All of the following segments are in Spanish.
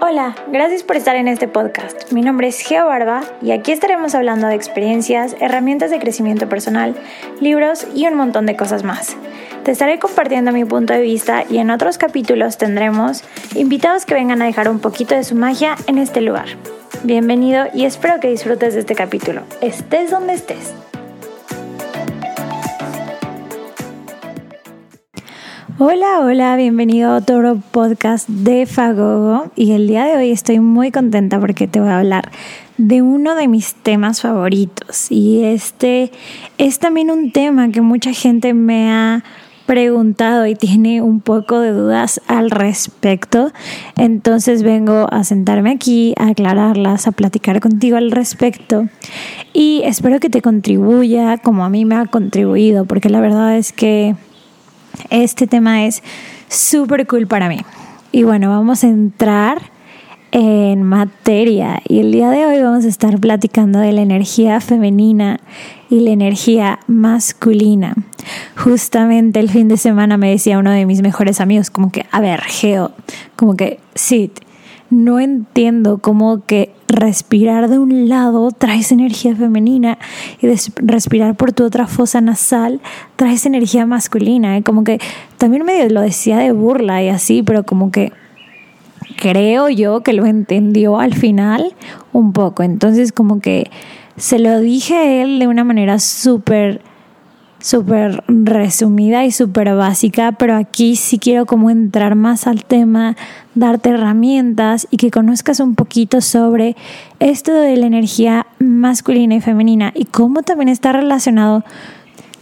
Hola, gracias por estar en este podcast. Mi nombre es Geo Barba y aquí estaremos hablando de experiencias, herramientas de crecimiento personal, libros y un montón de cosas más. Te estaré compartiendo mi punto de vista y en otros capítulos tendremos invitados que vengan a dejar un poquito de su magia en este lugar. Bienvenido y espero que disfrutes de este capítulo, estés donde estés. Hola, hola, bienvenido a otro podcast de Fagogo. Y el día de hoy estoy muy contenta porque te voy a hablar de uno de mis temas favoritos. Y este es también un tema que mucha gente me ha preguntado y tiene un poco de dudas al respecto. Entonces vengo a sentarme aquí, a aclararlas, a platicar contigo al respecto. Y espero que te contribuya como a mí me ha contribuido, porque la verdad es que este tema es súper cool para mí. Y bueno, vamos a entrar en materia y el día de hoy vamos a estar platicando de la energía femenina y la energía masculina. Justamente el fin de semana me decía uno de mis mejores amigos como que, a ver, Geo, como que, sí, no entiendo cómo que respirar de un lado traes energía femenina y respirar por tu otra fosa nasal traes energía masculina. ¿eh? Como que también medio lo decía de burla y así, pero como que creo yo que lo entendió al final un poco. Entonces como que se lo dije a él de una manera súper súper resumida y súper básica, pero aquí sí quiero como entrar más al tema, darte herramientas y que conozcas un poquito sobre esto de la energía masculina y femenina y cómo también está relacionado.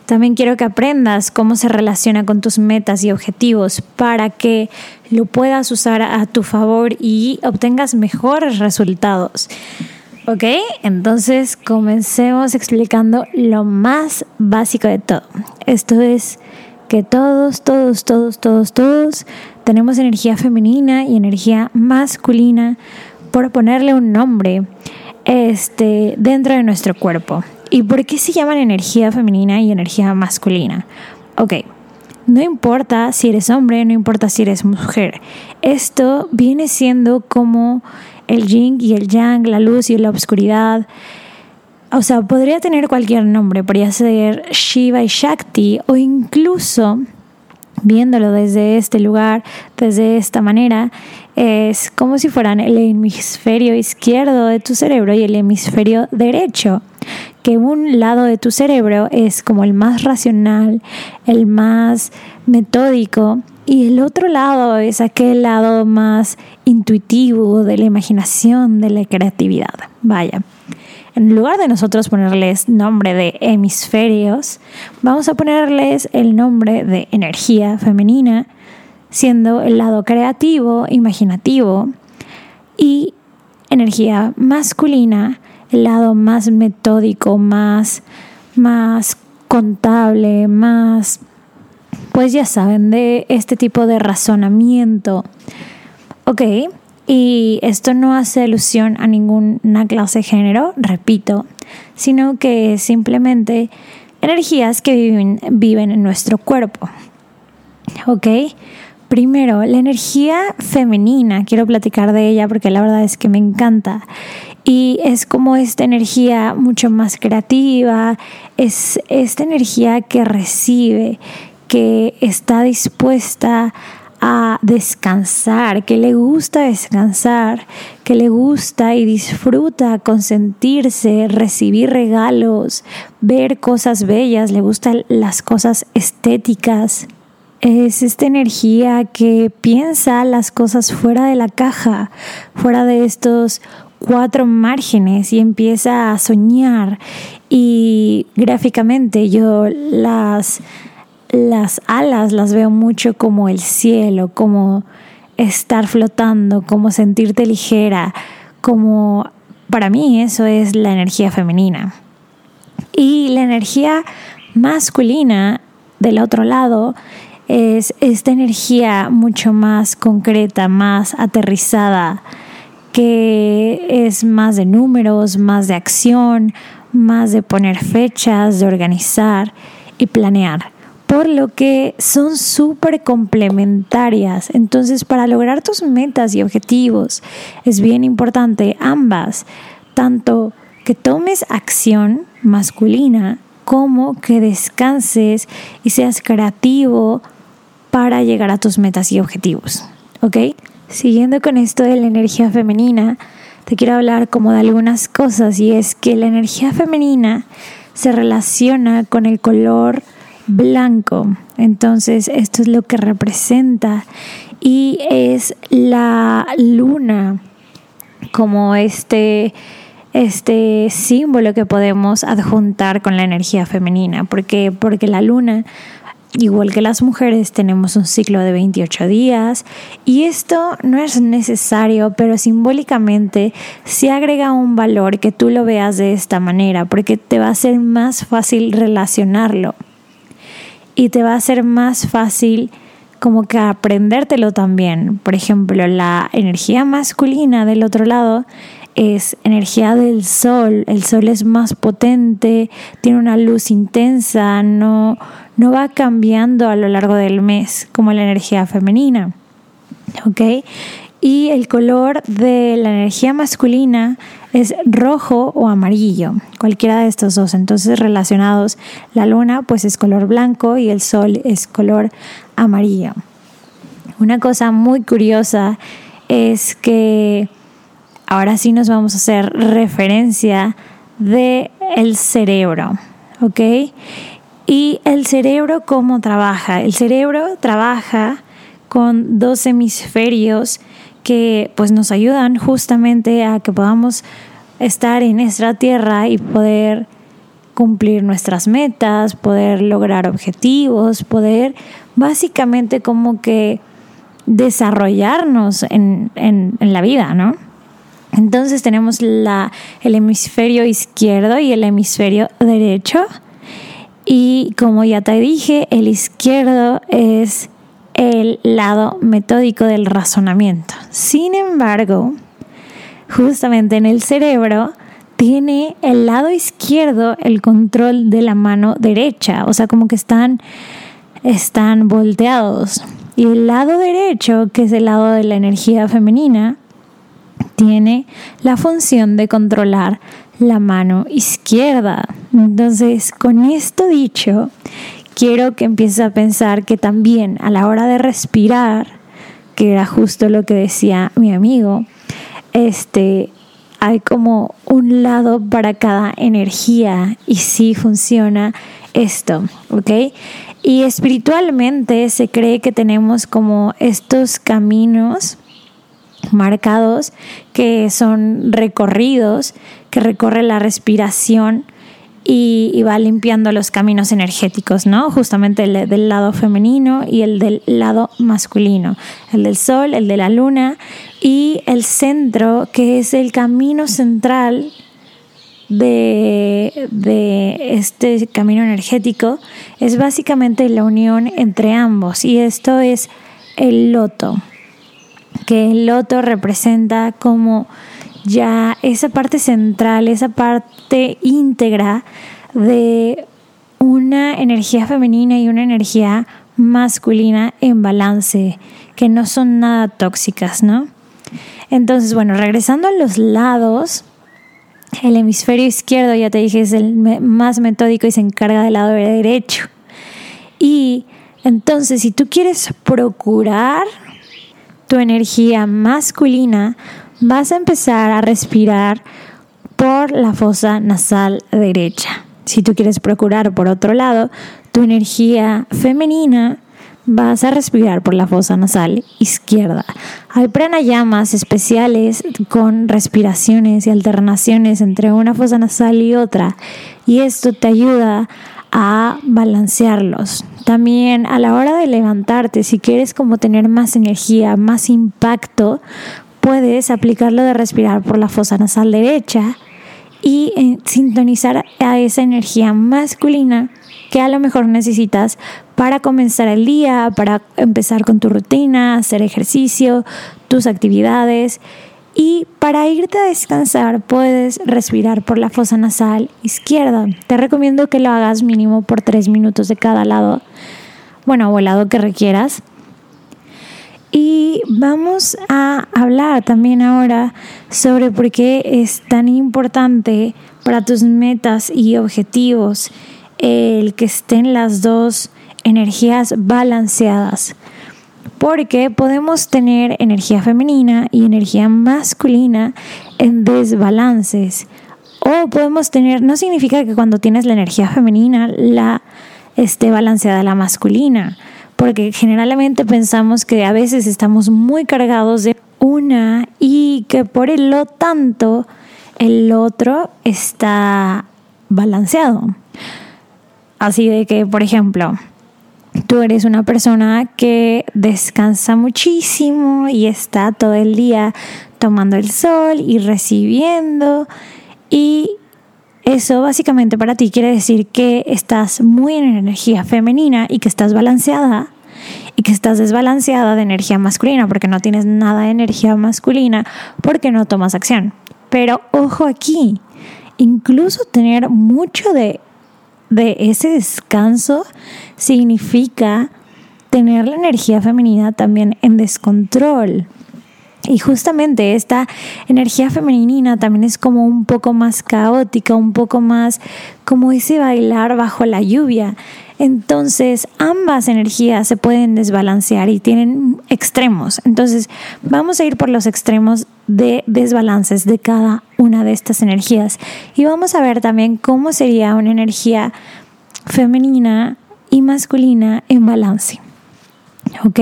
También quiero que aprendas cómo se relaciona con tus metas y objetivos para que lo puedas usar a tu favor y obtengas mejores resultados. Ok, entonces comencemos explicando lo más básico de todo. Esto es que todos, todos, todos, todos, todos tenemos energía femenina y energía masculina por ponerle un nombre este, dentro de nuestro cuerpo. ¿Y por qué se llaman energía femenina y energía masculina? Ok, no importa si eres hombre, no importa si eres mujer. Esto viene siendo como el yin y el yang, la luz y la oscuridad. O sea, podría tener cualquier nombre, podría ser Shiva y Shakti, o incluso, viéndolo desde este lugar, desde esta manera, es como si fueran el hemisferio izquierdo de tu cerebro y el hemisferio derecho, que un lado de tu cerebro es como el más racional, el más metódico, y el otro lado es aquel lado más intuitivo de la imaginación, de la creatividad. Vaya. En lugar de nosotros ponerles nombre de hemisferios, vamos a ponerles el nombre de energía femenina, siendo el lado creativo, imaginativo, y energía masculina, el lado más metódico, más, más contable, más pues ya saben, de este tipo de razonamiento. Ok, y esto no hace alusión a ninguna clase de género, repito, sino que simplemente energías que viven, viven en nuestro cuerpo. ¿Ok? Primero, la energía femenina, quiero platicar de ella porque la verdad es que me encanta. Y es como esta energía mucho más creativa, es esta energía que recibe, que está dispuesta a descansar, que le gusta descansar, que le gusta y disfruta consentirse, recibir regalos, ver cosas bellas, le gustan las cosas estéticas. Es esta energía que piensa las cosas fuera de la caja, fuera de estos cuatro márgenes y empieza a soñar y gráficamente yo las las alas las veo mucho como el cielo, como estar flotando, como sentirte ligera, como para mí eso es la energía femenina. Y la energía masculina del otro lado es esta energía mucho más concreta, más aterrizada, que es más de números, más de acción, más de poner fechas, de organizar y planear. Por lo que son súper complementarias. Entonces, para lograr tus metas y objetivos, es bien importante ambas, tanto que tomes acción masculina como que descanses y seas creativo para llegar a tus metas y objetivos. ¿Ok? Siguiendo con esto de la energía femenina, te quiero hablar como de algunas cosas y es que la energía femenina se relaciona con el color blanco. Entonces esto es lo que representa y es la luna como este este símbolo que podemos adjuntar con la energía femenina, porque porque la luna Igual que las mujeres tenemos un ciclo de 28 días y esto no es necesario, pero simbólicamente se agrega un valor que tú lo veas de esta manera, porque te va a ser más fácil relacionarlo y te va a ser más fácil como que aprendértelo también. Por ejemplo, la energía masculina del otro lado es energía del sol. El sol es más potente, tiene una luz intensa, no, no va cambiando a lo largo del mes como la energía femenina. ¿Ok? Y el color de la energía masculina es rojo o amarillo, cualquiera de estos dos. Entonces relacionados, la luna pues es color blanco y el sol es color amarillo. Una cosa muy curiosa es que ahora sí nos vamos a hacer referencia de el cerebro, ¿ok? Y el cerebro, ¿cómo trabaja? El cerebro trabaja con dos hemisferios que pues nos ayudan justamente a que podamos estar en nuestra tierra y poder cumplir nuestras metas, poder lograr objetivos, poder básicamente como que desarrollarnos en, la vida, ¿no? Entonces tenemos la, el hemisferio izquierdo y el hemisferio derecho. Y como ya te dije, el izquierdo es el lado metódico del razonamiento. Sin embargo, justamente en el cerebro tiene el lado izquierdo el control de la mano derecha, o sea, como que están, están volteados. Y el lado derecho, que es el lado de la energía femenina, tiene la función de controlar la mano izquierda. Entonces, con esto dicho, quiero que empieces a pensar que también a la hora de respirar, que era justo lo que decía mi amigo, este, hay como un lado para cada energía y sí funciona esto, ¿ok? Y espiritualmente se cree que tenemos como estos caminos marcados que son recorridos, que recorre la respiración y, va limpiando los caminos energéticos, ¿no? Justamente el del lado femenino y el del lado masculino, el del sol, el de la luna y el centro, que es el camino central de, de, este camino energético es básicamente la unión entre ambos y esto es el loto, que el loto representa como ya esa parte central, esa parte íntegra de una energía femenina y una energía masculina en balance, que no son nada tóxicas, ¿no? Entonces, bueno, regresando a los lados, el hemisferio izquierdo, ya te dije, es el más metódico y se encarga del lado derecho. Y entonces, si tú quieres procurar tu energía masculina, vas a empezar a respirar por la fosa nasal derecha. Si tú quieres procurar por otro lado tu energía femenina, vas a respirar por la fosa nasal izquierda. Hay pranayamas especiales con respiraciones y alternaciones entre una fosa nasal y otra y esto te ayuda a balancearlos. También a la hora de levantarte, si quieres como tener más energía, más impacto, puedes aplicarlo de respirar por la fosa nasal derecha y eh, sintonizar a esa energía masculina que a lo mejor necesitas para comenzar el día, para empezar con tu rutina, hacer ejercicio, tus actividades. Y para irte a descansar puedes respirar por la fosa nasal izquierda. Te recomiendo que lo hagas mínimo por tres minutos de cada lado bueno, o el lado que requieras. Y vamos a hablar también ahora sobre por qué es tan importante para tus metas y objetivos el que estén las dos energías balanceadas. Porque podemos tener energía femenina y energía masculina en desbalances. O podemos tener, no significa que cuando tienes la energía femenina la esté balanceada la masculina, porque generalmente pensamos que a veces estamos muy cargados de una y que por lo tanto el otro está balanceado. Así de que, por ejemplo, tú eres una persona que descansa muchísimo y está todo el día tomando el sol y recibiendo y eso básicamente para ti quiere decir que estás muy en energía femenina y que estás balanceada y que estás desbalanceada de energía masculina porque no tienes nada de energía masculina porque no tomas acción. Pero ojo aquí, incluso tener mucho de, de ese descanso significa tener la energía femenina también en descontrol. Y justamente esta energía femenina también es como un poco más caótica, un poco más como ese bailar bajo la lluvia. Entonces ambas energías se pueden desbalancear y tienen extremos. Entonces vamos a ir por los extremos de desbalances de cada una de estas energías. Y vamos a ver también cómo sería una energía femenina y masculina en balance. ¿ok?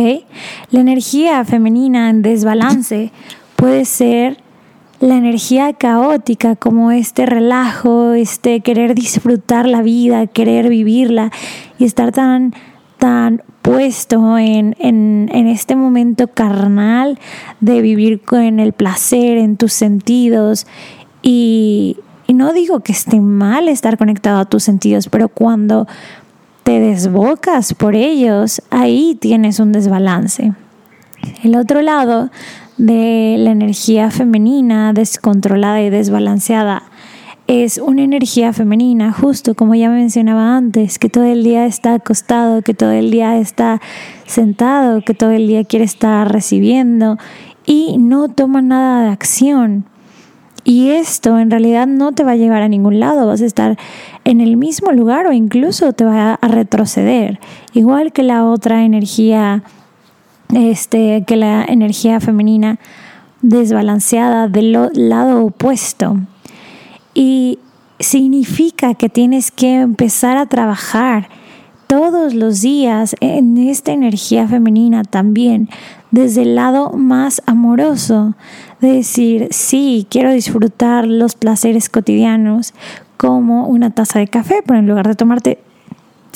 La energía femenina en desbalance puede ser la energía caótica, como este relajo, este querer disfrutar la vida, querer vivirla y estar tan, tan puesto en, en, este momento carnal de vivir con el placer en tus sentidos. Y, y no digo que esté mal estar conectado a tus sentidos, pero cuando te desbocas por ellos, ahí tienes un desbalance. El otro lado de la energía femenina descontrolada y desbalanceada es una energía femenina, justo como ya mencionaba antes, que todo el día está acostado, que todo el día está sentado, que todo el día quiere estar recibiendo y no toma nada de acción. Y esto en realidad no te va a llevar a ningún lado, vas a estar en el mismo lugar o incluso te va a retroceder, igual que la otra energía, este, que la energía femenina desbalanceada del lado opuesto. Y significa que tienes que empezar a trabajar todos los días en esta energía femenina también, desde el lado más amoroso, de decir, sí, quiero disfrutar los placeres cotidianos como una taza de café, pero en lugar de tomarte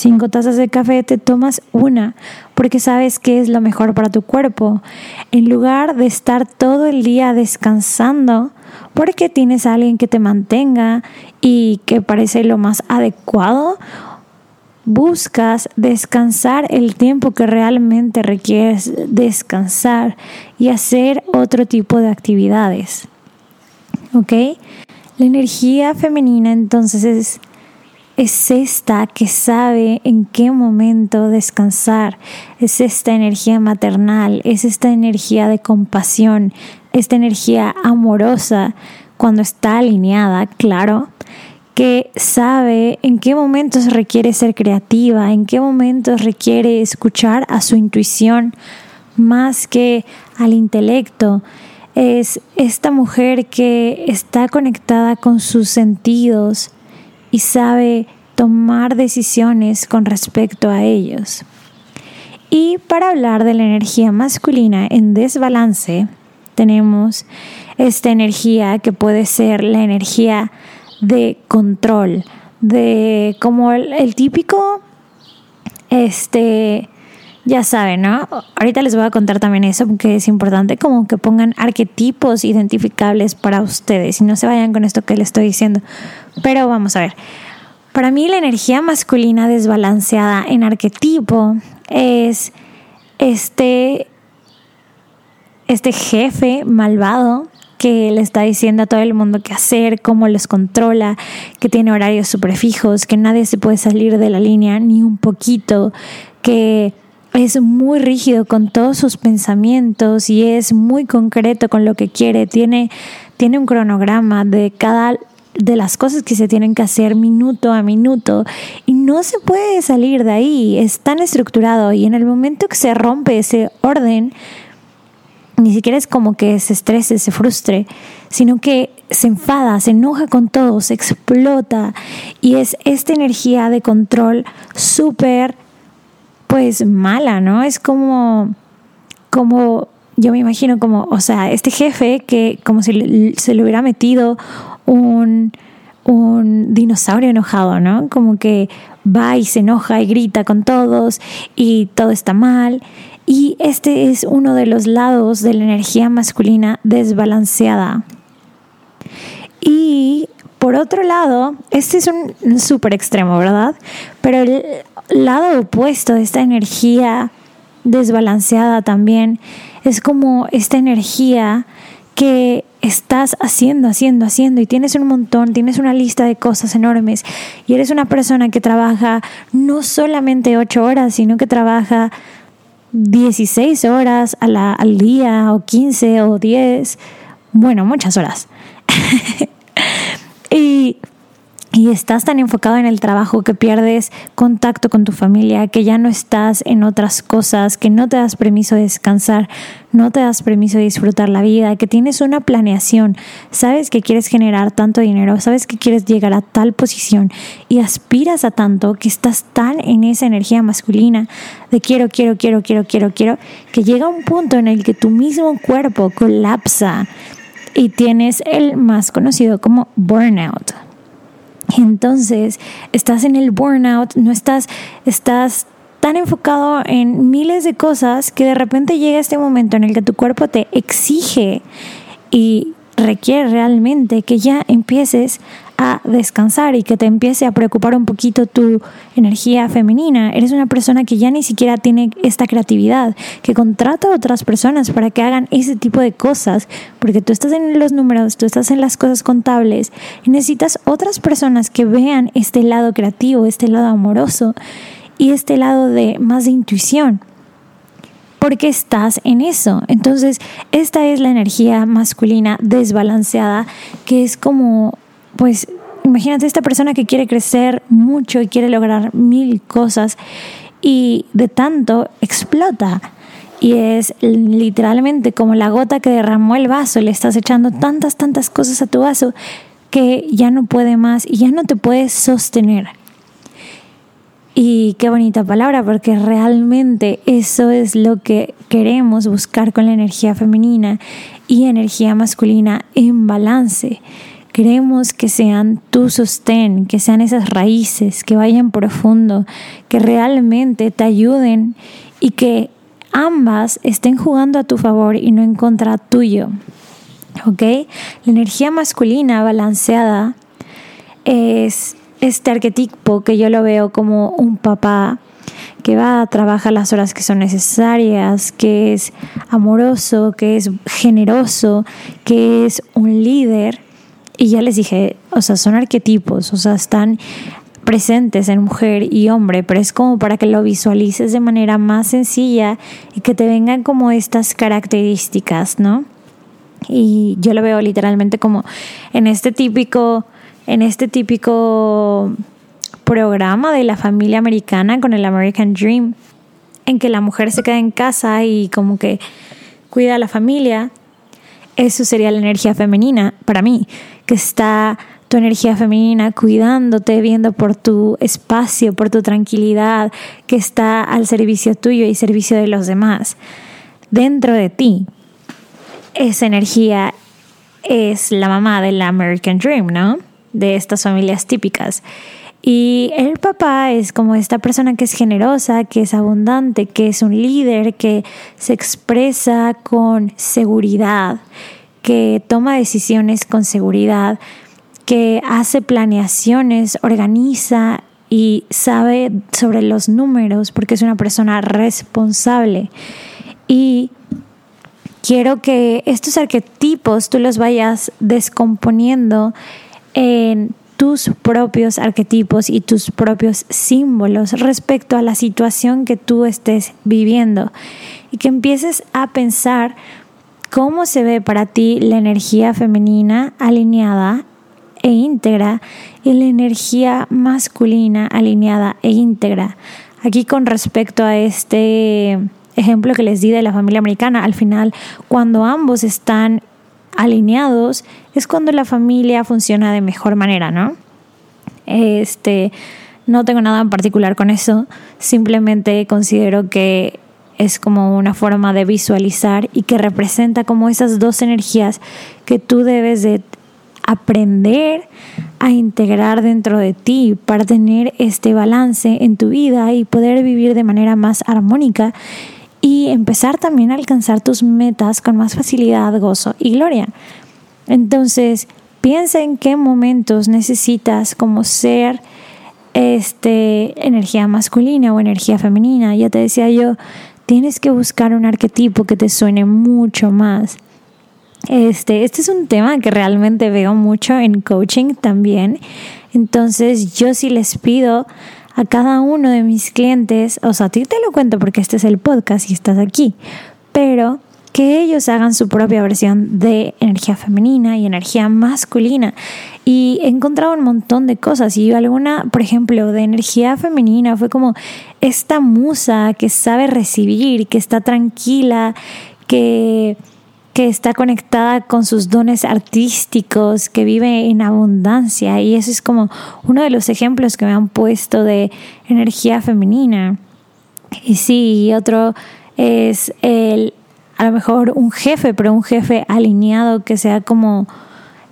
cinco tazas de café, te tomas una, porque sabes que es lo mejor para tu cuerpo. En lugar de estar todo el día descansando, porque tienes a alguien que te mantenga y que parece lo más adecuado, buscas descansar el tiempo que realmente requieres descansar y hacer otro tipo de actividades. ¿Ok? La energía femenina entonces es, es esta que sabe en qué momento descansar, es esta energía maternal, es esta energía de compasión, esta energía amorosa cuando está alineada, claro, que sabe en qué momentos requiere ser creativa, en qué momentos requiere escuchar a su intuición más que al intelecto. Es esta mujer que está conectada con sus sentidos y sabe tomar decisiones con respecto a ellos. Y para hablar de la energía masculina en desbalance, tenemos esta energía que puede ser la energía de control, de como el, típico, este, ya saben, ¿no? Ahorita les voy a contar también eso porque es importante como que pongan arquetipos identificables para ustedes y no se vayan con esto que les estoy diciendo. Pero vamos a ver. Para mí la energía masculina desbalanceada en arquetipo es este este jefe malvado que le está diciendo a todo el mundo qué hacer, cómo los controla, que tiene horarios súper fijos, que nadie se puede salir de la línea ni un poquito, que es muy rígido con todos sus pensamientos y es muy concreto con lo que quiere, tiene, tiene un cronograma de cada de las cosas que se tienen que hacer minuto a minuto y no se puede salir de ahí, es tan estructurado y en el momento que se rompe ese orden, ni siquiera es como que se estrese, se frustre, sino que se enfada, se enoja con todo, se explota y es esta energía de control súper pues mala, ¿no? Es como como yo me imagino como, o sea, este jefe que como si se le hubiera metido un, un dinosaurio enojado, ¿no? Como que va y se enoja y grita con todos y todo está mal. Y este es uno de los lados de la energía masculina desbalanceada. Y por otro lado, este es un súper extremo, ¿verdad? Pero el lado opuesto de esta energía desbalanceada también es como esta energía que estás haciendo, haciendo, haciendo y tienes un montón, tienes una lista de cosas enormes y eres una persona que trabaja no solamente 8 horas, sino que trabaja 16 horas a la, al día o 15 o 10, bueno, muchas horas. y y estás tan enfocado en el trabajo que pierdes contacto con tu familia, que ya no estás en otras cosas, que no te das permiso de descansar, no te das permiso de disfrutar la vida, que tienes una planeación, sabes que quieres generar tanto dinero, sabes que quieres llegar a tal posición y aspiras a tanto, que estás tan en esa energía masculina de quiero, quiero, quiero, quiero, quiero, quiero, que llega un punto en el que tu mismo cuerpo colapsa y tienes el más conocido como burnout. Entonces, estás en el burnout, no estás, estás tan enfocado en miles de cosas que de repente llega este momento en el que tu cuerpo te exige y requiere realmente que ya empieces a descansar y que te empiece a preocupar un poquito tu energía femenina. Eres una persona que ya ni siquiera tiene esta creatividad, que contrata a otras personas para que hagan ese tipo de cosas, porque tú estás en los números, tú estás en las cosas contables y necesitas otras personas que vean este lado creativo, este lado amoroso y este lado de más de intuición porque estás en eso. Entonces, esta es la energía masculina desbalanceada, que es como, pues, imagínate esta persona que quiere crecer mucho y quiere lograr mil cosas y de tanto explota. Y es literalmente como la gota que derramó el vaso, le estás echando tantas, tantas cosas a tu vaso que ya no puede más y ya no te puedes sostener. Y qué bonita palabra, porque realmente eso es lo que queremos buscar con la energía femenina y energía masculina en balance. Queremos que sean tu sostén, que sean esas raíces, que vayan profundo, que realmente te ayuden y que ambas estén jugando a tu favor y no en contra tuyo. ¿Ok? La energía masculina balanceada es este arquetipo que yo lo veo como un papá que va a trabajar las horas que son necesarias, que es amoroso, que es generoso, que es un líder. Y ya les dije, o sea, son arquetipos, o sea, están presentes en mujer y hombre, pero es como para que lo visualices de manera más sencilla y que te vengan como estas características, ¿no? Y yo lo veo literalmente como en este típico en este típico programa de la familia americana con el American Dream, en que la mujer se queda en casa y como que cuida a la familia, eso sería la energía femenina para mí, que está tu energía femenina cuidándote, viendo por tu espacio, por tu tranquilidad, que está al servicio tuyo y servicio de los demás. Dentro de ti, esa energía es la mamá del American Dream, ¿no? de estas familias típicas. Y el papá es como esta persona que es generosa, que es abundante, que es un líder, que se expresa con seguridad, que toma decisiones con seguridad, que hace planeaciones, organiza y sabe sobre los números porque es una persona responsable. Y quiero que estos arquetipos tú los vayas descomponiendo en tus propios arquetipos y tus propios símbolos respecto a la situación que tú estés viviendo y que empieces a pensar cómo se ve para ti la energía femenina alineada e íntegra y la energía masculina alineada e íntegra. Aquí con respecto a este ejemplo que les di de la familia americana, al final cuando ambos están alineados es cuando la familia funciona de mejor manera, ¿no? Este, no tengo nada en particular con eso, simplemente considero que es como una forma de visualizar y que representa como esas dos energías que tú debes de aprender a integrar dentro de ti para tener este balance en tu vida y poder vivir de manera más armónica y empezar también a alcanzar tus metas con más facilidad, gozo y gloria. Entonces, piensa en qué momentos necesitas como ser este energía masculina o energía femenina. Ya te decía yo, tienes que buscar un arquetipo que te suene mucho más. Este, este es un tema que realmente veo mucho en coaching también. Entonces, yo sí les pido a cada uno de mis clientes, o sea, a ti te lo cuento porque este es el podcast y estás aquí, pero que ellos hagan su propia versión de energía femenina y energía masculina. Y he encontrado un montón de cosas. Y alguna, por ejemplo, de energía femenina fue como esta musa que sabe recibir, que está tranquila, que que está conectada con sus dones artísticos, que vive en abundancia. Y eso es como uno de los ejemplos que me han puesto de energía femenina. Y sí, otro es el, a lo mejor un jefe, pero un jefe alineado que sea como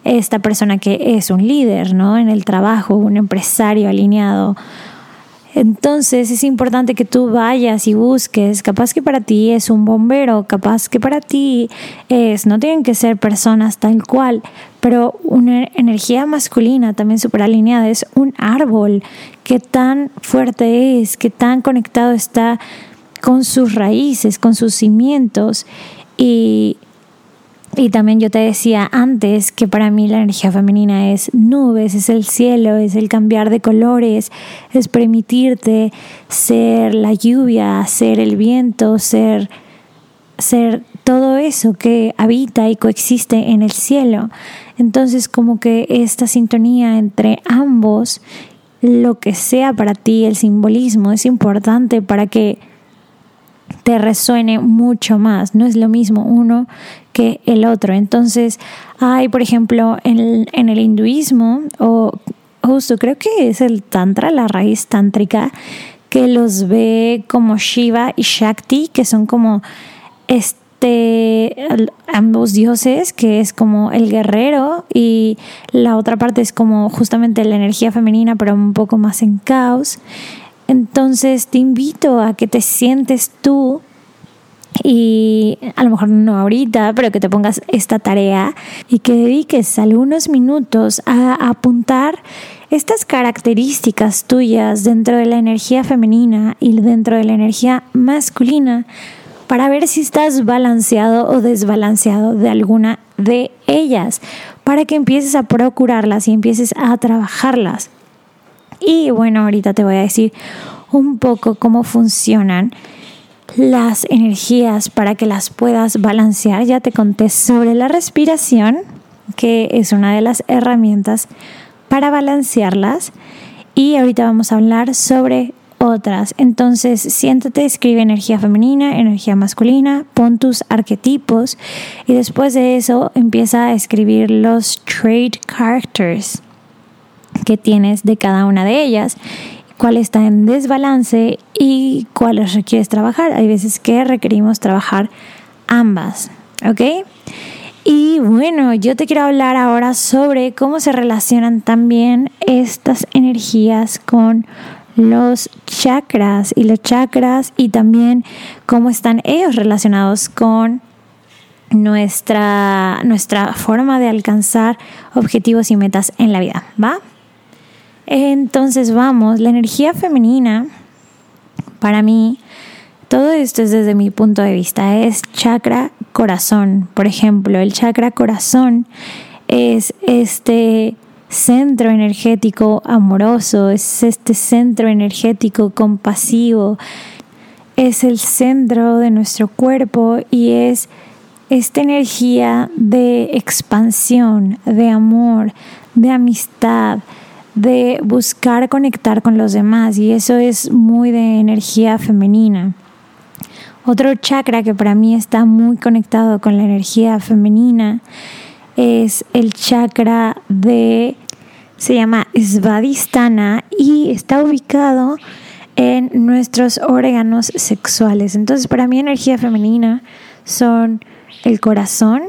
esta persona que es un líder, ¿no? En el trabajo, un empresario alineado. Entonces es importante que tú vayas y busques, capaz que para ti es un bombero, capaz que para ti es, no tienen que ser personas tal cual, pero una energía masculina también súper alineada es un árbol, qué tan fuerte es, qué tan conectado está con sus raíces, con sus cimientos y y también yo te decía antes que para mí la energía femenina es nubes, es el cielo, es el cambiar de colores, es permitirte ser la lluvia, ser el viento, ser, ser todo eso que habita y coexiste en el cielo. Entonces como que esta sintonía entre ambos, lo que sea para ti el simbolismo, es importante para que te resuene mucho más. No es lo mismo uno que el otro. Entonces, hay, por ejemplo, en el, hinduismo, o justo creo que es el tantra, la raíz tántrica, que los ve como Shiva y Shakti, que son como este ambos dioses, que es como el guerrero y la otra parte es como justamente la energía femenina, pero un poco más en caos. Entonces te invito a que te sientes tú y a lo mejor no ahorita, pero que te pongas esta tarea y que dediques algunos minutos a apuntar estas características tuyas dentro de la energía femenina y dentro de la energía masculina para ver si estás balanceado o desbalanceado de alguna de ellas, para que empieces a procurarlas y empieces a trabajarlas. Y bueno, ahorita te voy a decir un poco cómo funcionan las energías para que las puedas balancear. Ya te conté sobre la respiración, que es una de las herramientas para balancearlas. Y ahorita vamos a hablar sobre otras. Entonces, siéntate, escribe energía femenina, energía masculina, pon tus arquetipos y después de eso empieza a escribir los trait characters que tienes de cada una de ellas cuál está en desbalance y cuáles requieres trabajar. Hay veces que requerimos trabajar ambas, ¿ok? Y bueno, yo te quiero hablar ahora sobre cómo se relacionan también estas energías con los chakras y los chakras y también cómo están ellos relacionados con nuestra, nuestra forma de alcanzar objetivos y metas en la vida, ¿va? Entonces vamos, la energía femenina, para mí, todo esto es desde mi punto de vista, es chakra corazón. Por ejemplo, el chakra corazón es este centro energético amoroso, es este centro energético compasivo, es el centro de nuestro cuerpo y es esta energía de expansión, de amor, de amistad, de buscar conectar con los demás y eso es muy de energía femenina. Otro chakra que para mí está muy conectado con la energía femenina es el chakra de, se llama Svadhisthana y está ubicado en nuestros órganos sexuales. Entonces para mí energía femenina son el corazón,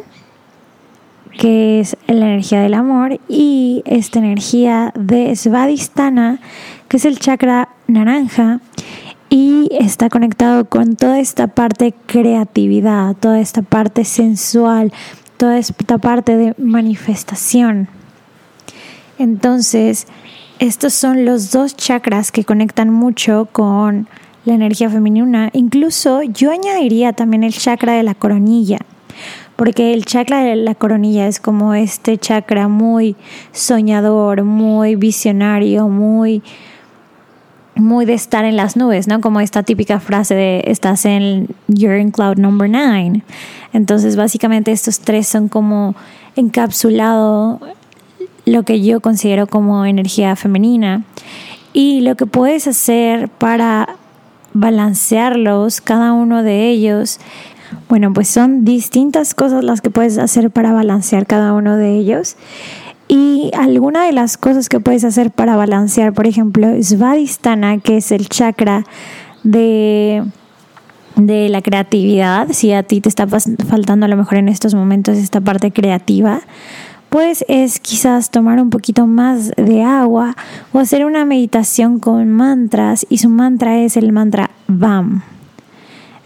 que es la energía del amor, y esta energía de Svadhisthana, que es el chakra naranja, y está conectado con toda esta parte creatividad, toda esta parte sensual, toda esta parte de manifestación. Entonces, estos son los dos chakras que conectan mucho con la energía femenina. Incluso yo añadiría también el chakra de la coronilla, porque el chakra de la coronilla es como este chakra muy soñador, muy visionario, muy muy de estar en las nubes, ¿no? Como esta típica frase de estás en you're in cloud number nine. Entonces, básicamente estos tres son como encapsulado lo que yo considero como energía femenina y lo que puedes hacer para balancearlos, cada uno de ellos. Bueno, pues son distintas cosas las que puedes hacer para balancear cada uno de ellos. Y alguna de las cosas que puedes hacer para balancear, por ejemplo, Svadhisthana, que es el chakra de, de la creatividad, si a ti te está faltando a lo mejor en estos momentos esta parte creativa, pues es quizás tomar un poquito más de agua o hacer una meditación con mantras y su mantra es el mantra BAM.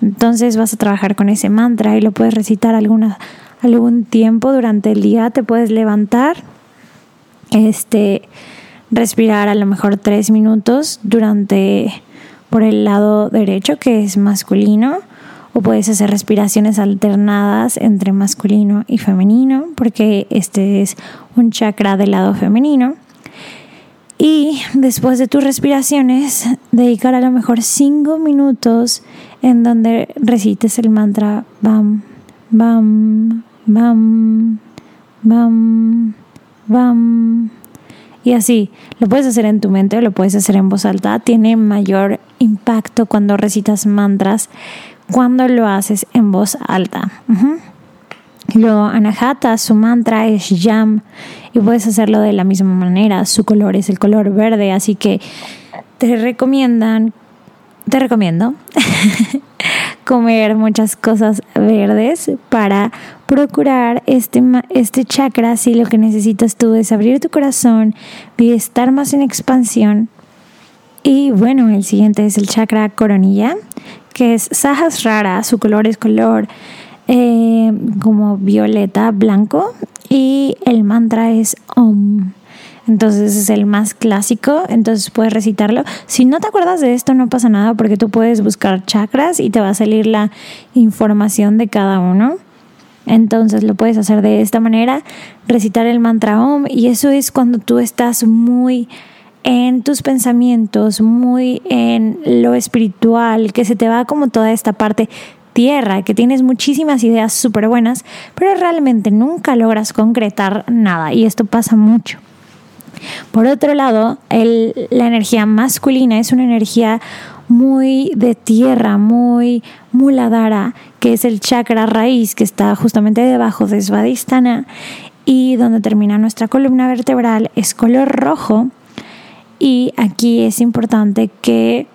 Entonces vas a trabajar con ese mantra y lo puedes recitar alguna, algún tiempo durante el día, te puedes levantar este, respirar a lo mejor tres minutos durante por el lado derecho, que es masculino, o puedes hacer respiraciones alternadas entre masculino y femenino, porque este es un chakra del lado femenino. Y después de tus respiraciones, dedicar a lo mejor cinco minutos en donde recites el mantra Bam, Bam, Bam, Bam, Bam. Y así, lo puedes hacer en tu mente lo puedes hacer en voz alta. Tiene mayor impacto cuando recitas mantras, cuando lo haces en voz alta. Luego, Anahata, su mantra es Yam y puedes hacerlo de la misma manera. Su color es el color verde, así que te recomiendan, te recomiendo comer muchas cosas verdes para procurar este, este chakra si lo que necesitas tú es abrir tu corazón y estar más en expansión. Y bueno, el siguiente es el chakra coronilla, que es Sahasrara, su color es color eh, como violeta, blanco, y el mantra es Om. Entonces es el más clásico, entonces puedes recitarlo. Si no te acuerdas de esto, no pasa nada porque tú puedes buscar chakras y te va a salir la información de cada uno. Entonces lo puedes hacer de esta manera, recitar el mantra Om y eso es cuando tú estás muy en tus pensamientos, muy en lo espiritual, que se te va como toda esta parte tierra, que tienes muchísimas ideas súper buenas, pero realmente nunca logras concretar nada y esto pasa mucho. Por otro lado, la energía masculina es una energía muy de tierra, muy muladara, que es el chakra raíz que está justamente debajo de Svadhisthana y donde termina nuestra columna vertebral es color rojo y aquí es importante que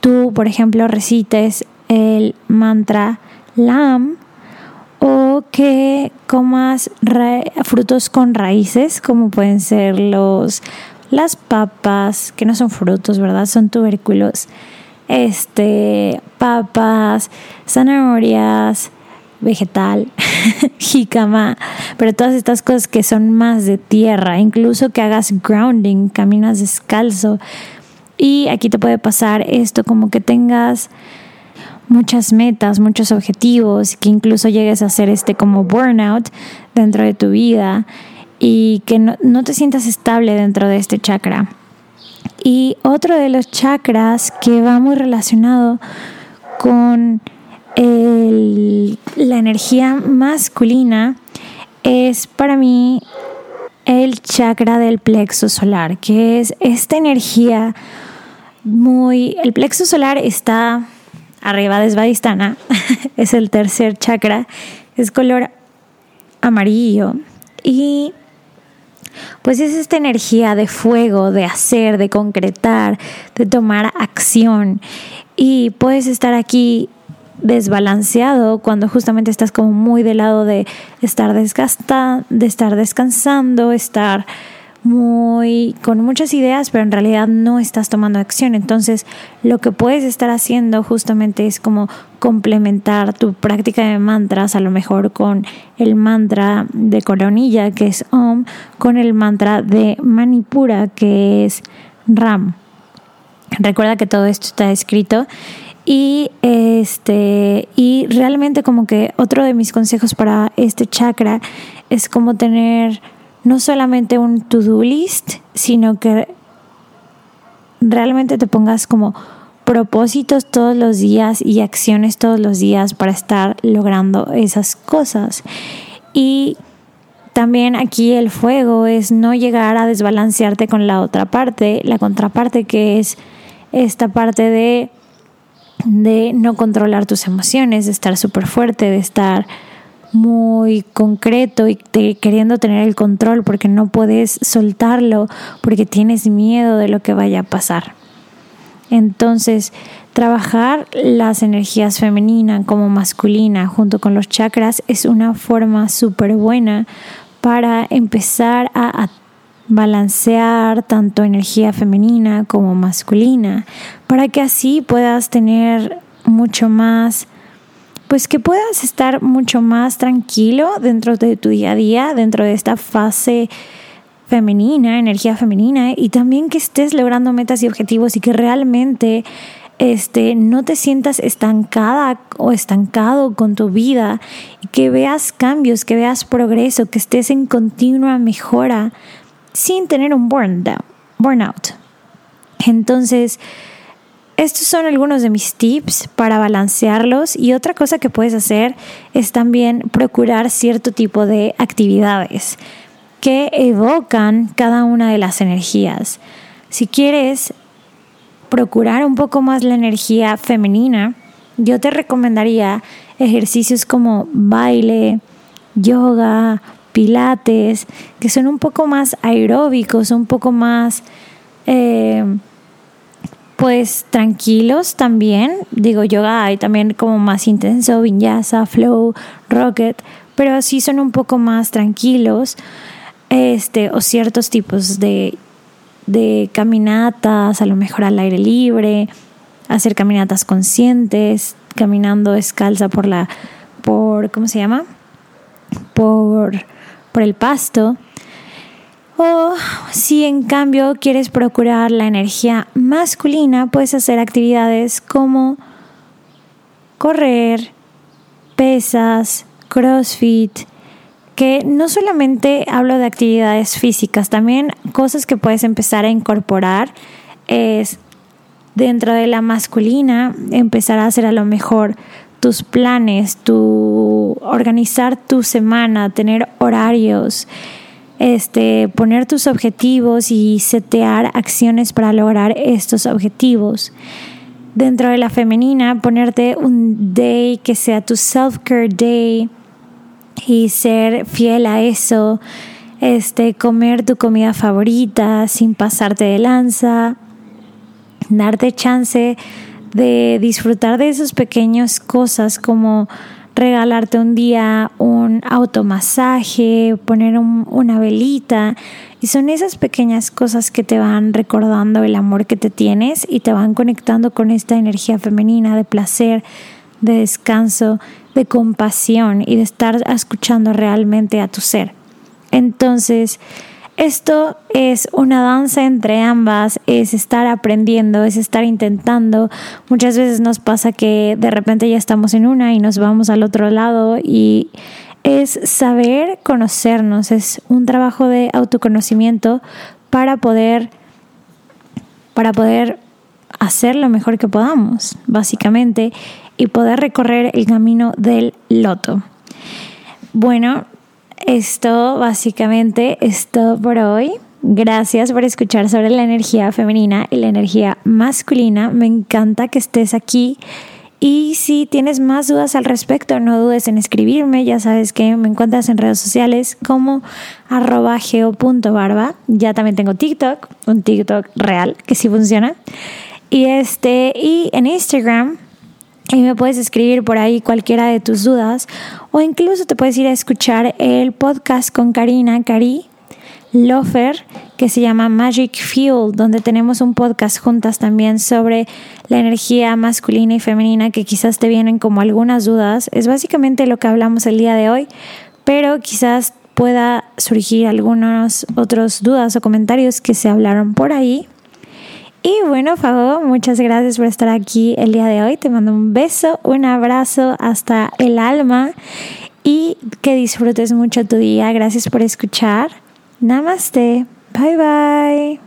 tú, por ejemplo, recites el mantra LAM o que comas frutos con raíces, como pueden ser los las papas, que no son frutos, ¿verdad? Son tubérculos. Este, papas, zanahorias, vegetal, jícama, pero todas estas cosas que son más de tierra, incluso que hagas grounding, caminas descalzo. Y aquí te puede pasar esto como que tengas muchas metas, muchos objetivos, que incluso llegues a hacer este como burnout dentro de tu vida y que no, no te sientas estable dentro de este chakra. Y otro de los chakras que va muy relacionado con la energía masculina es para mí el chakra del plexo solar, que es esta energía muy... El plexo solar está arriba de Svadhisthana, es el tercer chakra, es color amarillo. Y pues es esta energía de fuego, de hacer, de concretar, de tomar acción. Y puedes estar aquí desbalanceado cuando justamente estás como muy del lado de estar desgastado, de estar descansando, estar muy con muchas ideas, pero en realidad no estás tomando acción. Entonces, lo que puedes estar haciendo justamente es como complementar tu práctica de mantras, a lo mejor con el mantra de coronilla, que es Om, con el mantra de Manipura, que es Ram. Recuerda que todo esto está escrito y este y realmente como que otro de mis consejos para este chakra es como tener no solamente un to-do list, sino que realmente te pongas como propósitos todos los días y acciones todos los días para estar logrando esas cosas. Y también aquí el fuego es no llegar a desbalancearte con la otra parte, la contraparte que es esta parte de de no controlar tus emociones, de estar súper fuerte, de estar muy concreto y queriendo tener el control porque no puedes soltarlo, porque tienes miedo de lo que vaya a pasar. Entonces, trabajar las energías femeninas como masculina junto con los chakras es una forma súper buena para empezar a balancear tanto energía femenina como masculina, para que así puedas tener mucho más, pues que puedas estar mucho más tranquilo dentro de tu día a día, dentro de esta fase femenina, energía femenina, y también que estés logrando metas y objetivos y que realmente este, no te sientas estancada o estancado con tu vida y que veas cambios, que veas progreso, que estés en continua mejora sin tener un burnout. Entonces, estos son algunos de mis tips para balancearlos y otra cosa que puedes hacer es también procurar cierto tipo de actividades que evocan cada una de las energías. Si quieres procurar un poco más la energía femenina, yo te recomendaría ejercicios como baile, yoga, pilates, que son un poco más aeróbicos, un poco más, eh, pues tranquilos también. Digo, yoga hay también como más intenso, vinyasa, flow, rocket, pero sí son un poco más tranquilos. Este, o ciertos tipos de, de caminatas, a lo mejor al aire libre, hacer caminatas conscientes, caminando descalza por la, por, ¿cómo se llama? Por por el pasto. O si en cambio quieres procurar la energía masculina, puedes hacer actividades como correr, pesas, crossfit, que no solamente hablo de actividades físicas, también cosas que puedes empezar a incorporar es dentro de la masculina, empezar a hacer a lo mejor tus planes, tu organizar tu semana, tener horarios, este, poner tus objetivos y setear acciones para lograr estos objetivos. Dentro de la femenina, ponerte un day que sea tu self-care day y ser fiel a eso. Este, comer tu comida favorita sin pasarte de lanza, darte chance de disfrutar de esas pequeñas cosas como regalarte un día un automasaje, poner una velita. Y son esas pequeñas cosas que te van recordando el amor que te tienes y te van conectando con esta energía femenina de placer, de descanso, de compasión y de estar escuchando realmente a tu ser. Entonces, esto es una danza entre ambas, es estar aprendiendo, es estar intentando. Muchas veces nos pasa que de repente ya estamos en una y nos vamos al otro lado y es saber conocernos, es un trabajo de autoconocimiento para poder para poder hacer lo mejor que podamos, básicamente, y poder recorrer el camino del loto. Bueno, esto básicamente es todo por hoy. Gracias por escuchar sobre la energía femenina y la energía masculina. Me encanta que estés aquí. Y si tienes más dudas al respecto, no dudes en escribirme. Ya sabes que me encuentras en redes sociales como arroba geo.barba. Ya también tengo TikTok, un TikTok real que sí funciona. Y, este, y en Instagram y me puedes escribir por ahí cualquiera de tus dudas o incluso te puedes ir a escuchar el podcast con Karina, Cari Lofer, que se llama Magic Fuel, donde tenemos un podcast juntas también sobre la energía masculina y femenina que quizás te vienen como algunas dudas. Es básicamente lo que hablamos el día de hoy, pero quizás pueda surgir algunas otras dudas o comentarios que se hablaron por ahí. Y bueno, Fago, muchas gracias por estar aquí el día de hoy. Te mando un beso, un abrazo hasta el alma y que disfrutes mucho tu día. Gracias por escuchar. Namaste. Bye bye.